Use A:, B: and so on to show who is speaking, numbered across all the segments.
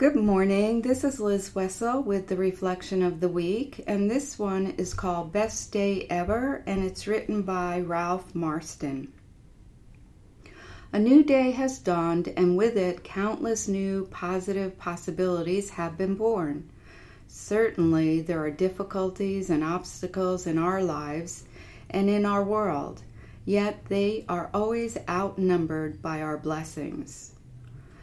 A: Good morning. This is Liz Wessel with the Reflection of the Week, and this one is called Best Day Ever, and it's written by Ralph Marston. A new day has dawned, and with it, countless new positive possibilities have been born. Certainly, there are difficulties and obstacles in our lives and in our world, yet they are always outnumbered by our blessings.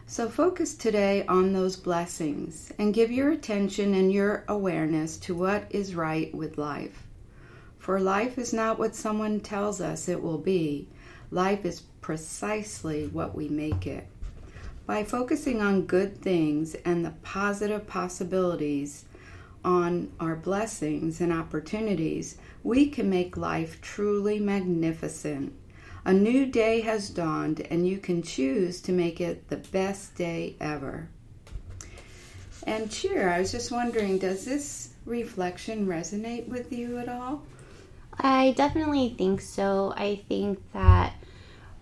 A: So focus today on those blessings and give your attention and your awareness to what is right with life. For life is not what someone tells us it will be, life is precisely what we make it. By focusing on good things and the positive possibilities, on our blessings and opportunities, we can make life truly magnificent. A new day has dawned, and you can choose to make it the best day ever. And cheer, I was just wondering, does this reflection resonate with you at all?
B: I definitely think so. I think that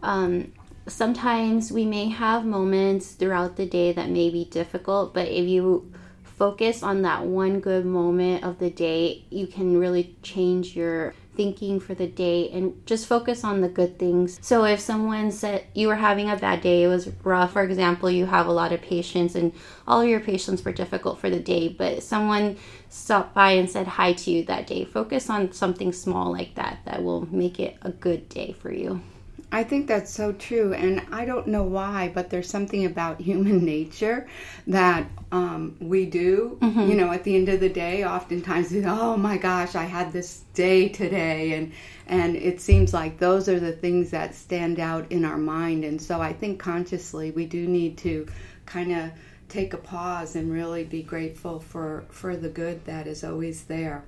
B: um, sometimes we may have moments throughout the day that may be difficult, but if you focus on that one good moment of the day, you can really change your thinking for the day and just focus on the good things. So if someone said you were having a bad day, it was rough, for example, you have a lot of patients and all of your patients were difficult for the day, but someone stopped by and said hi to you that day, focus on something small like that that will make it a good day for you.
A: I think that's so true, and I don't know why, but there's something about human nature that um, we do. Mm-hmm. You know, at the end of the day, oftentimes, oh my gosh, I had this day today, and and it seems like those are the things that stand out in our mind. And so, I think consciously, we do need to kind of take a pause and really be grateful for for the good that is always there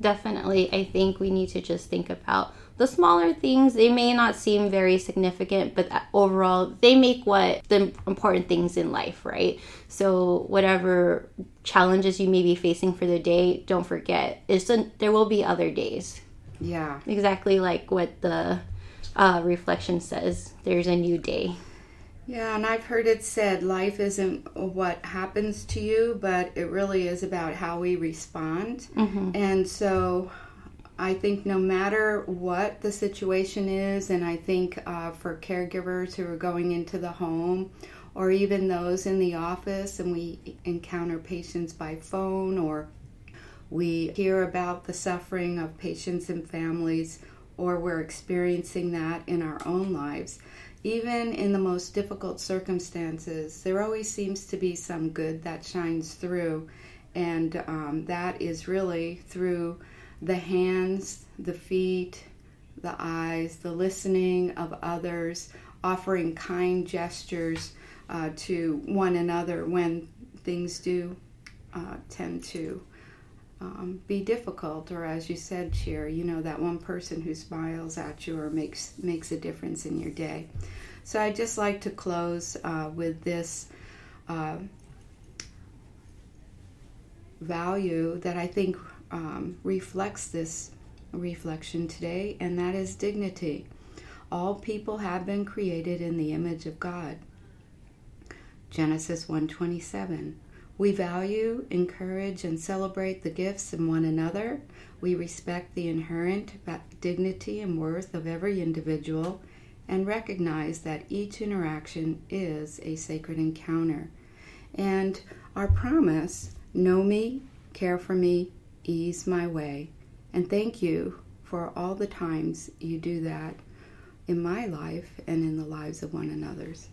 B: definitely i think we need to just think about the smaller things they may not seem very significant but overall they make what the important things in life right so whatever challenges you may be facing for the day don't forget it's a, there will be other days
A: yeah
B: exactly like what the uh, reflection says there's a new day
A: yeah, and I've heard it said life isn't what happens to you, but it really is about how we respond. Mm-hmm. And so I think no matter what the situation is, and I think uh, for caregivers who are going into the home or even those in the office, and we encounter patients by phone or we hear about the suffering of patients and families, or we're experiencing that in our own lives even in the most difficult circumstances, there always seems to be some good that shines through, and um, that is really through the hands, the feet, the eyes, the listening of others, offering kind gestures uh, to one another when things do uh, tend to um, be difficult, or as you said, cheer. You know that one person who smiles at you or makes makes a difference in your day. So I just like to close uh, with this uh, value that I think um, reflects this reflection today, and that is dignity. All people have been created in the image of God. Genesis 127. We value, encourage, and celebrate the gifts in one another. We respect the inherent dignity and worth of every individual and recognize that each interaction is a sacred encounter. And our promise know me, care for me, ease my way. And thank you for all the times you do that in my life and in the lives of one another's.